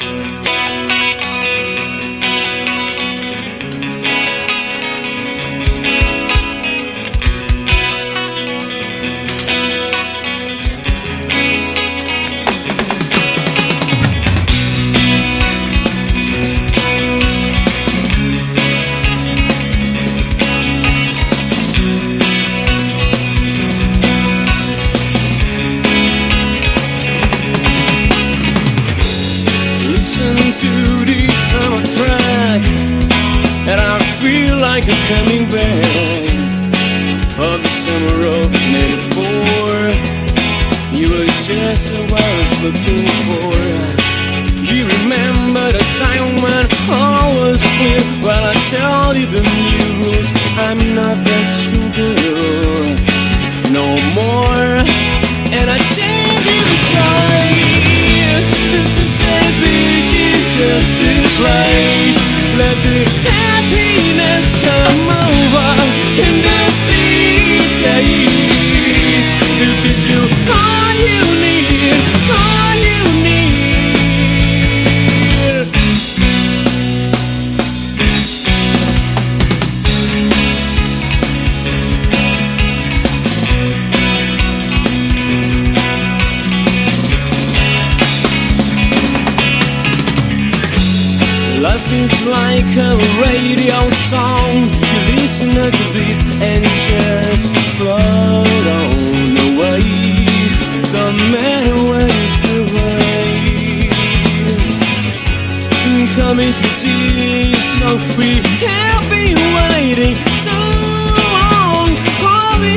Listen like I'm coming back. For the summer of '94, you were just what I was looking for. You remember the time when all was clear? Well, I tell you the news, I'm not that schoolgirl no more, and I tell you the choice. This beach is just this place. Let the feels like a radio song. You listen to the beat and just float on away. The matter what is the way. Coming to this song we have been waiting so long. For we